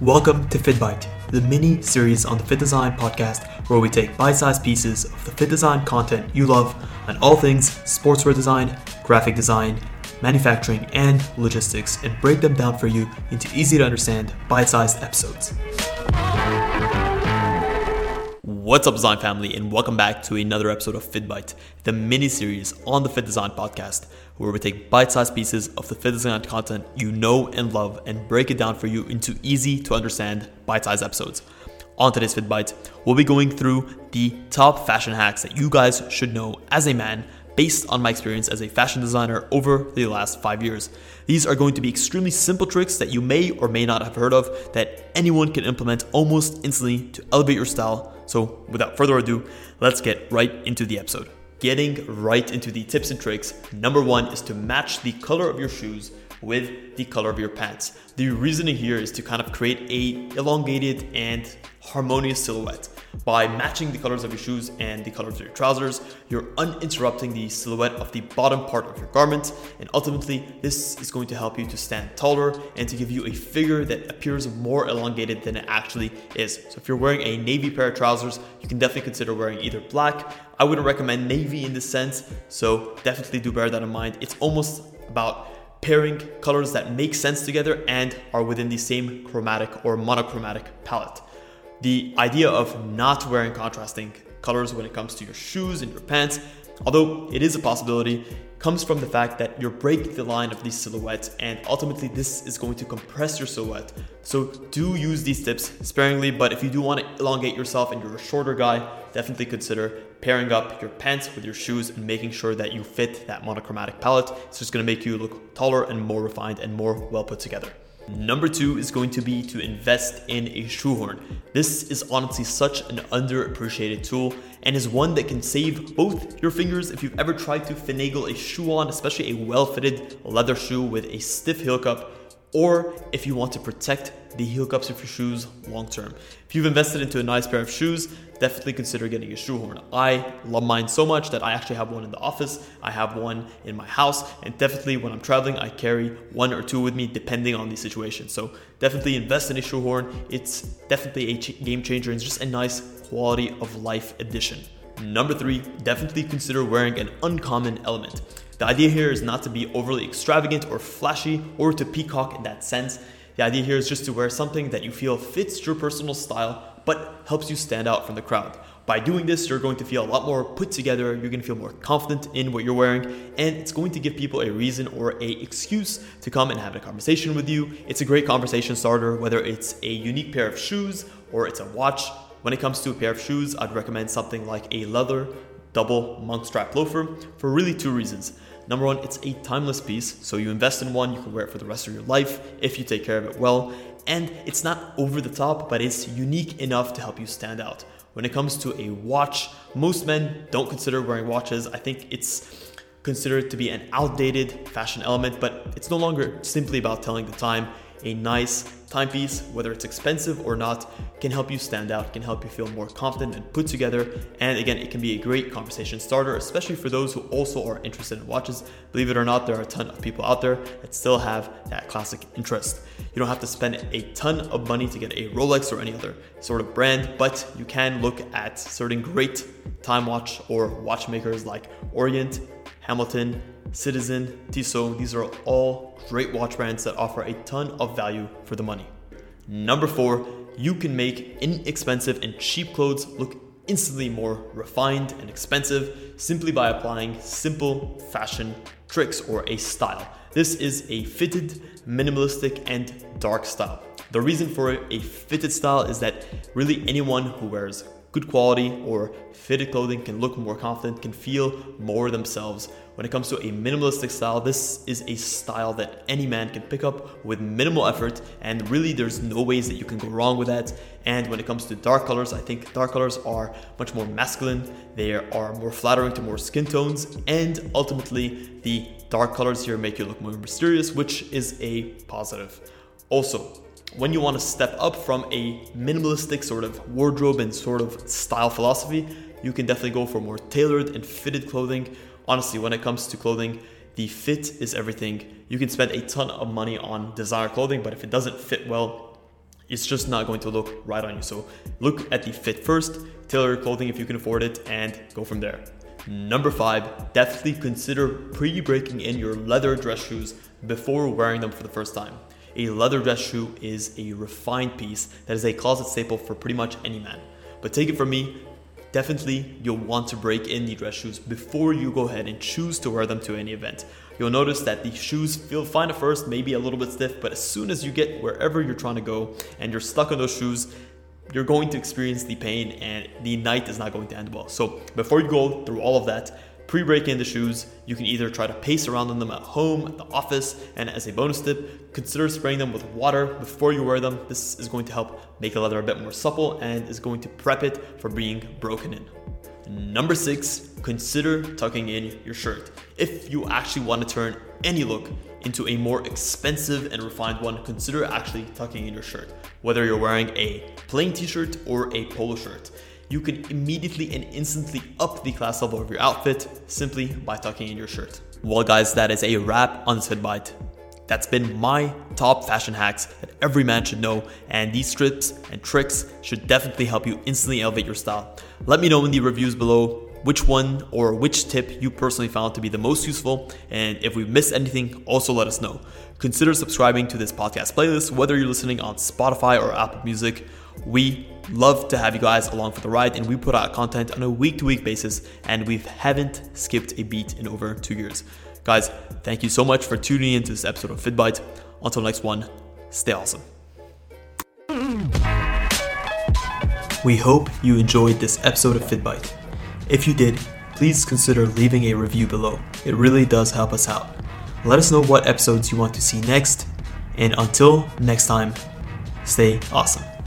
Welcome to FittBite, the mini series on the FittDesign podcast where we take bite sized pieces of the FittDesign content you love on all things sportswear design, graphic design, manufacturing, and logistics and break them down for you into easy to understand bite sized episodes. What's up, design family, and welcome back to another episode of FittBite, the mini series on the FittDesign podcast, where we take bite sized pieces of the FittDesign content you know and love and break it down for you into easy to understand bite sized episodes. On today's FittBite, we'll be going through the top fashion hacks that you guys should know as a man based on my experience as a fashion designer over the last five years. These are going to be extremely simple tricks that you may or may not have heard of that anyone can implement almost instantly to elevate your style so, without further ado, let's get right into the episode. Getting right into the tips and tricks, number one is to match the color of your shoes with the color of your pants. The reasoning here is to kind of create a elongated and harmonious silhouette. By matching the colors of your shoes and the colors of your trousers, you're uninterrupting the silhouette of the bottom part of your garment, and ultimately, this is going to help you to stand taller and to give you a figure that appears more elongated than it actually is. So, if you're wearing a navy pair of trousers, you can definitely consider wearing either black. I wouldn't recommend navy in this sense, so definitely do bear that in mind. It's almost about pairing colors that make sense together and are within the same chromatic or monochromatic palette. The idea of not wearing contrasting colors when it comes to your shoes and your pants, although it is a possibility, comes from the fact that you're breaking the line of these silhouettes and ultimately this is going to compress your silhouette. So do use these tips sparingly, but if you do want to elongate yourself and you're a shorter guy, definitely consider pairing up your pants with your shoes and making sure that you fit that monochromatic palette. It's just going to make you look taller and more refined and more well put together. Number two is going to be to invest in a shoehorn. This is honestly such an underappreciated tool and is one that can save both your fingers if you've ever tried to finagle a shoe on, especially a well fitted leather shoe with a stiff heel cup or if you want to protect the heel cups of your shoes long term. If you've invested into a nice pair of shoes, definitely consider getting a shoehorn. I love mine so much that I actually have one in the office, I have one in my house, and definitely when I'm traveling, I carry one or two with me depending on the situation. So definitely invest in a shoehorn. It's definitely a game changer and just a nice quality of life addition. Number three, definitely consider wearing an uncommon element. The idea here is not to be overly extravagant or flashy or to peacock in that sense. The idea here is just to wear something that you feel fits your personal style but helps you stand out from the crowd. By doing this, you're going to feel a lot more put together, you're going to feel more confident in what you're wearing, and it's going to give people a reason or a excuse to come and have a conversation with you. It's a great conversation starter, whether it's a unique pair of shoes or it's a watch. When it comes to a pair of shoes, I'd recommend something like a leather double monk strap loafer for really two reasons. Number one, it's a timeless piece, so you invest in one, you can wear it for the rest of your life if you take care of it well. And it's not over the top, but it's unique enough to help you stand out. When it comes to a watch, most men don't consider wearing watches. I think it's considered to be an outdated fashion element, but it's no longer simply about telling the time a nice timepiece, whether it's expensive or not, can help you stand out, can help you feel more confident and put together. And again, it can be a great conversation starter, especially for those who also are interested in watches. Believe it or not, there are a ton of people out there that still have that classic interest. You don't have to spend a ton of money to get a Rolex or any other sort of brand, but you can look at certain great time watch or watchmakers like Orient, Hamilton, Citizen, Tissot, these are all great watch brands that offer a ton of value for the money. Number four, you can make inexpensive and cheap clothes look instantly more refined and expensive simply by applying simple fashion tricks or a style. This is a fitted, minimalistic, and dark style. The reason for a fitted style is that really anyone who wears good quality or fitted clothing can look more confident, can feel more themselves. When it comes to a minimalistic style, this is a style that any man can pick up with minimal effort, and really there's no ways that you can go wrong with that. And when it comes to dark colors, I think dark colors are much more masculine, they are more flattering to more skin tones, and ultimately the dark colors here make you look more mysterious, which is a positive. Also, when you want to step up from a minimalistic sort of wardrobe and sort of style philosophy, you can definitely go for more tailored and fitted clothing. Honestly, when it comes to clothing, the fit is everything. You can spend a ton of money on designer clothing, but if it doesn't fit well, it's just not going to look right on you. So look at the fit first, tailor your clothing if you can afford it, and go from there. Number five, definitely consider pre breaking in your leather dress shoes before wearing them for the first time. A leather dress shoe is a refined piece that is a closet staple for pretty much any man. But take it from me, definitely you'll want to break in the dress shoes before you go ahead and choose to wear them to any event. You'll notice that the shoes feel fine at first, maybe a little bit stiff, but as soon as you get wherever you're trying to go and you're stuck on those shoes, you're going to experience the pain and the night is not going to end well. So before you go through all of that, pre-break in the shoes. You can either try to pace around in them at home, at the office, and as a bonus tip, consider spraying them with water before you wear them. This is going to help make the leather a bit more supple and is going to prep it for being broken in. Number six, consider tucking in your shirt. If you actually want to turn any look into a more expensive and refined one, consider actually tucking in your shirt. Whether you're wearing a plain t shirt or a polo shirt, you can immediately and instantly up the class level of your outfit simply by tucking in your shirt. Well, guys, that is a wrap on this Bite. That's been my top fashion hacks that every man should know, and these tips and tricks should definitely help you instantly elevate your style. Let me know in the reviews below which one or which tip you personally found to be the most useful, and if we missed anything, also let us know. Consider subscribing to this podcast playlist, whether you're listening on Spotify or Apple Music. We love to have you guys along for the ride, and we put out content on a week to week basis, and we haven't skipped a beat in over two years. Guys, thank you so much for tuning into this episode of FittBite. Until next one, stay awesome. We hope you enjoyed this episode of FittBite. If you did, please consider leaving a review below. It really does help us out. Let us know what episodes you want to see next, and until next time, stay awesome.